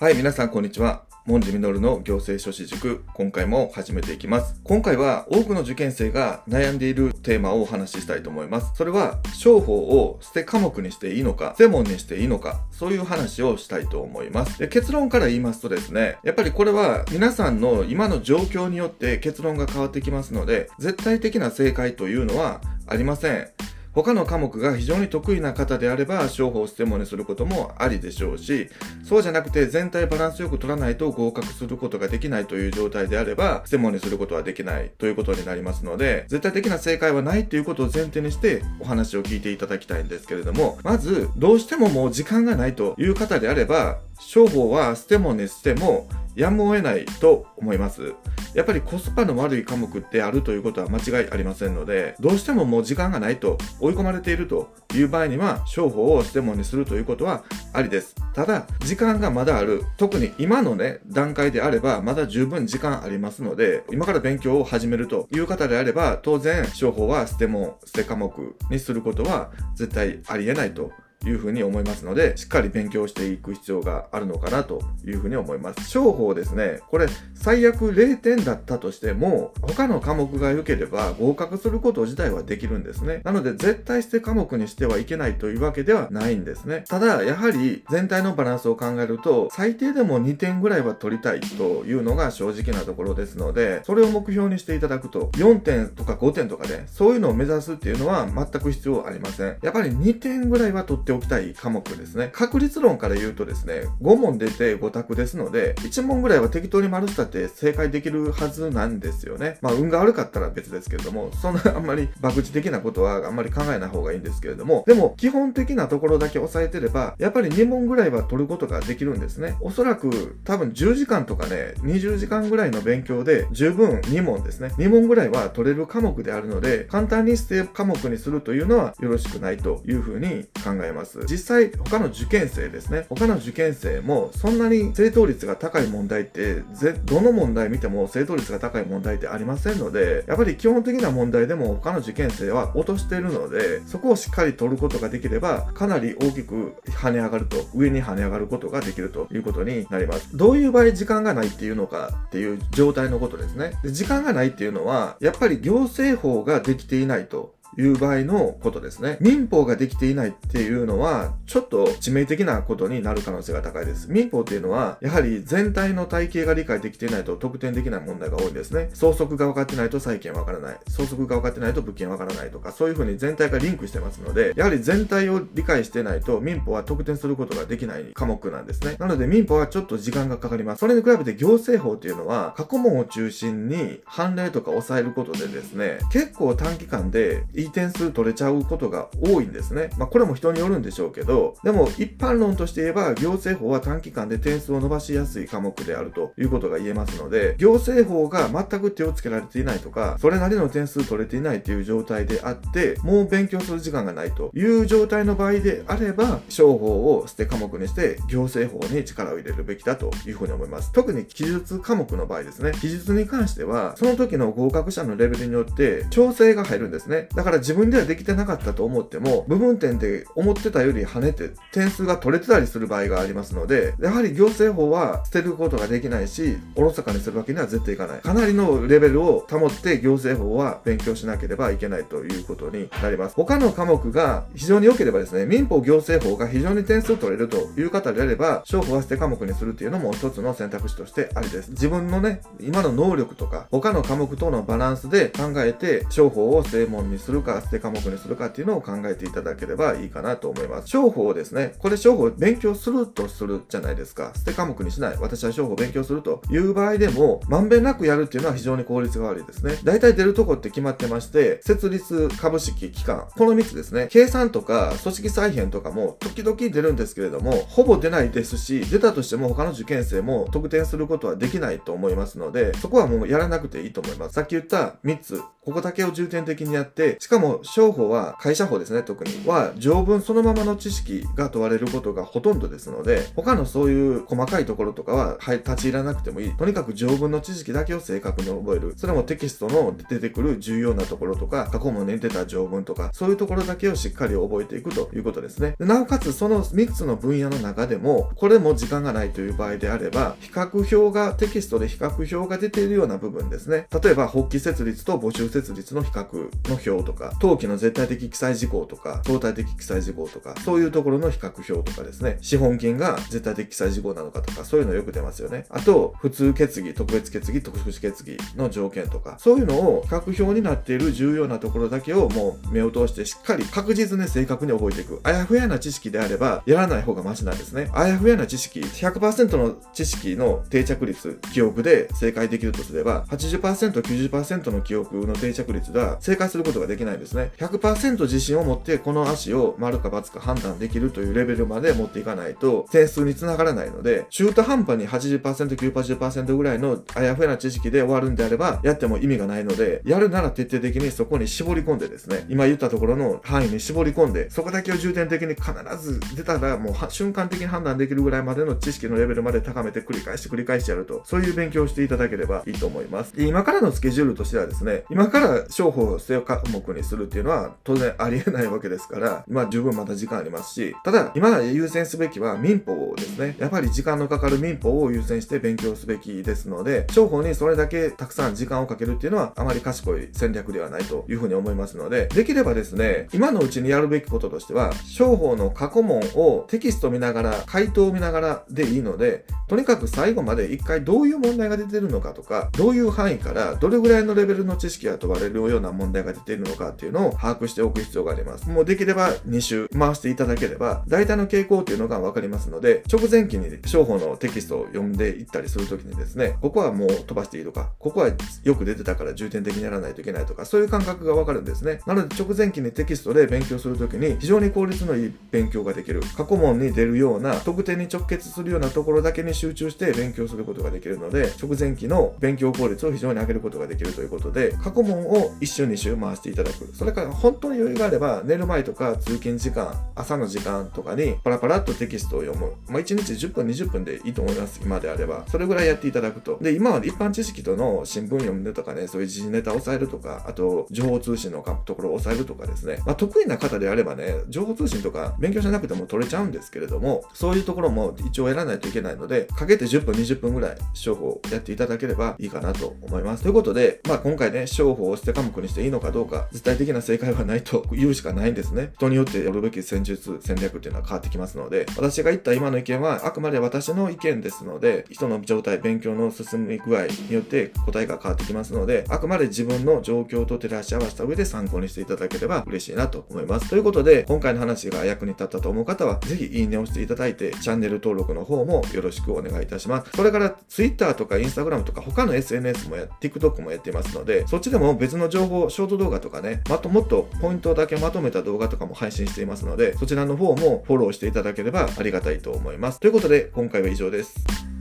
はい、皆さんこんにちは。モンジミノルの行政書士塾、今回も始めていきます。今回は多くの受験生が悩んでいるテーマをお話ししたいと思います。それは、商法を捨て科目にしていいのか、捨て門にしていいのか、そういう話をしたいと思います。で結論から言いますとですね、やっぱりこれは皆さんの今の状況によって結論が変わってきますので、絶対的な正解というのはありません。他の科目が非常に得意な方であれば、商法を捨て物にすることもありでしょうし、そうじゃなくて全体バランスよく取らないと合格することができないという状態であれば、捨て物にすることはできないということになりますので、絶対的な正解はないということを前提にしてお話を聞いていただきたいんですけれども、まず、どうしてももう時間がないという方であれば、商法は捨て物にしてもやむを得ないと思います。やっぱりコスパの悪い科目ってあるということは間違いありませんので、どうしてももう時間がないと追い込まれているという場合には、商法を捨て物にするということはありです。ただ、時間がまだある。特に今のね、段階であれば、まだ十分時間ありますので、今から勉強を始めるという方であれば、当然、商法は捨て物、捨て科目にすることは絶対ありえないというふうに思いますので、しっかり勉強していく必要があるのかなというふうに思います。商法ですね、これ最悪0点だったとしても、他の科目が良ければ合格すること自体はできるんですね。なので絶対捨て科目にしてはいけないというわけではないんですね。ただ、やはり全体のバランスを考えると、最低でも2点ぐらいは取りたいというのが正直なところですので、それを目標にしていただくと、4点とか5点とかね、そういうのを目指すっていうのは全く必要ありません。やっぱり2点ぐらいは取っておきたい科目ですね。確率論から言うとですね、5問出て5択ですので、1問ぐらいは適当に丸したって正解できるはずなんですよね。まあ、運が悪かったら別ですけれども、そんな あんまり博打的なことはあんまり考えない方がいいんですけれども、でも、基本的なところだけ押さえてれば、やっぱり2問ぐらいは取ることができるんですね。おそらく、多分10時間とかね、20時間ぐらいの勉強で、十分2問ですね。2問ぐらいは取れる科目であるので、簡単に捨て科目にするというのはよろしくないというふうに考えます。ます実際、他の受験生ですね。他の受験生も、そんなに正答率が高い問題って、ぜ、どの問題見ても正答率が高い問題ってありませんので、やっぱり基本的な問題でも他の受験生は落としているので、そこをしっかり取ることができれば、かなり大きく跳ね上がると、上に跳ね上がることができるということになります。どういう場合時間がないっていうのかっていう状態のことですね。で時間がないっていうのは、やっぱり行政法ができていないという場合のことですね。民法ができていないっていうのは、ちょっと致命的なことになる可能性が高いです。民法っていうのは、やはり全体の体系が理解できていないと得点できない問題が多いんですね。相続が分かってないと債権わからない。相続が分かってないと物件わからないとか、そういうふうに全体がリンクしてますので、やはり全体を理解してないと民法は得点することができない科目なんですね。なので民法はちょっと時間がかかります。それに比べて行政法っていうのは、過去問を中心に判例とか抑えることでですね、結構短期間でいい点数取れちゃうことが多いんですね。まあこれも人によるんでしょうけど、でも一般論として言えば行政法は短期間で点数を伸ばしやすい科目であるということが言えますので、行政法が全く手をつけられていないとか、それなりの点数取れていないという状態であって、もう勉強する時間がないという状態の場合であれば、商法を捨て科目にして行政法に力を入れるべきだというふうに思います。特に記述科目の場合ですね。記述に関しては、その時の合格者のレベルによって調整が入るんですね。だから自分ではできてなかったと思っても、部分点で思ってたより跳ねて点数が取れてたりする場合がありますので、やはり行政法は捨てることができないし、おろそかにするわけには絶対いかない。かなりのレベルを保って行政法は勉強しなければいけないということになります。他の科目が非常に良ければですね、民法行政法が非常に点数取れるという方であれば、商法は捨て科目にするっていうのも一つの選択肢としてありです。自分のね、今の能力とか、他の科目とのバランスで考えて、商法を正門にするるか、捨て科目にするかっていうのを考えていただければいいかなと思います。商法ですね。これ商法勉強するとするじゃないですか。捨て科目にしない。私は商法勉強するという場合でも、まんべんなくやるっていうのは非常に効率が悪いですね。大体出るとこって決まってまして、設立株式機関。この3つですね。計算とか組織再編とかも時々出るんですけれども、ほぼ出ないですし、出たとしても他の受験生も得点することはできないと思いますので、そこはもうやらなくていいと思います。さっき言った3つ、ここだけを重点的にやって、しかも商法は会社法ですね、特には条文そのままの知識が問われることがほとんどですので、他のそういう細かいところとかは、はい、立ち入らなくてもいい。とにかく条文の知識だけを正確に覚える。それもテキストの出てくる重要なところとか、過去問に出た条文とか、そういうところだけをしっかり覚えていくということですね。なおかつ、その3つの分野の中でも、これも時間がないという場合であれば、比較表が、テキストで比較表が出ているような部分ですね。例えば、発起設立と募集設立の比較の表とか、登記の絶対的記載事項とか、相対的記載事項とか、そういうところの比較表とかですね。資本金が絶対的記載事項なのかとか、そういうのよく出ますよね。あと、普通決議、特別決議、特殊決議の条件とか、そういうのを比較表になっている重要なところだけをもう目を通してしっかり確実に正確に覚えていく。あやふやな知識であれば、やらない方がマシなんですね。あやふやな知識、100%の知識の定着率、記憶で正解できるとすれば、80%、90%の記憶の定着率では正解することができないですね。100%自信を持ってこの足を丸か×か判断できるというレベルまで持っていかないと点数につながらないので、中途半端に80%、90%ぐらいのあやふやな知識で終わるんであれば、やっても意味がないので、やるなら徹底的にそこに絞り込んでですね、今言ったところの範囲に絞り込んで、そこだけを重点的に必ず出たらもう瞬間的に判断できるぐらいまでの知識のレベルまで高めて繰り返して繰り返してやると、そういう勉強をしていただければいいと思います。今からのスケジュールとしてはですね、今から商法性科目にするっていうのは当然ありえないわけですから、まあ十分まだ時間ありますし、ただ今優先すべきは民法ですね。やっぱり時間のかかる民法を優先して勉強すべきですので、商法にそれだけたくさん時間をかけるっていうのはあまり賢い戦略ではないというふうに思いますので、できればですね、今のうちにやるべきこととしては、商法の過去問をテキスト見ながら、回答を見ながらでいいので、とにかく最後まで一回どういう問題が出てるのかとか、どういう範囲からどれぐらいのレベルの知識が問われるような問題が出ているのかっていうのを把握しておく必要があります。もうできれば2週回していただければ、大体の傾向っていうのがわかりますので、直前期に商法のテキストを読んでいったりするときにですね、ここはもう飛ばしていいとか、ここはよく出てたから重点的にやらないといけないとか、そういう感覚がわかるんですね。なので直前期にテキストで勉強するときに非常に効率のいい勉強ができる。過去問に出るような、特典に直結するようなところだけに集中して勉強することができるので、直前期の勉強効率を非常に上げることができるということで、過去問を1週2週回していただく。それから本当に余裕があれば、寝る前とか通勤時間、朝の時間とかにパラパラっとテキストを読む。まあ、1日10分、20分でいいと思います。今であれば。それぐらいやっていただくと。で、今は一般知識との新聞読むとかね、そういう時事ネタを抑えるとか、あと、情報通信のところを抑えるとかですね。まあ、得意な方であればね、情報通信とか勉強しなくても取れちゃうんですけれども、そういうところも一応やらないといけないので、かけて10分、20分ぐらい商法をやっていただければいいかなと思います。ということで、まあ今回ね、商法を捨て科目にしていいのかどうか、絶対的な正解はないと言うしかないんですね。人によってやるべき戦術、戦略っていうのは変わってきますので、私が言った今の意見はあくまで私の意見ですので、人の状態、勉強の進み具合によって答えが変わってきますので、あくまで自分の状況と照らし合わせた上で参考にしていただければ嬉しいなと思います。ということで、今回の話が役に立ったと思う方は、ぜひいいねをしていただいて、チャンネル登録の方もよろしくお願いいたします。それから Twitter とか Instagram とか他の SNS もや、TikTok もやっていますので、そっちでも別の情報、ショート動画とかねまともっとポイントだけまとめた動画とかも配信していますので、そちらの方もフォローしていただければありがたいと思います。ということで、今回は以上です。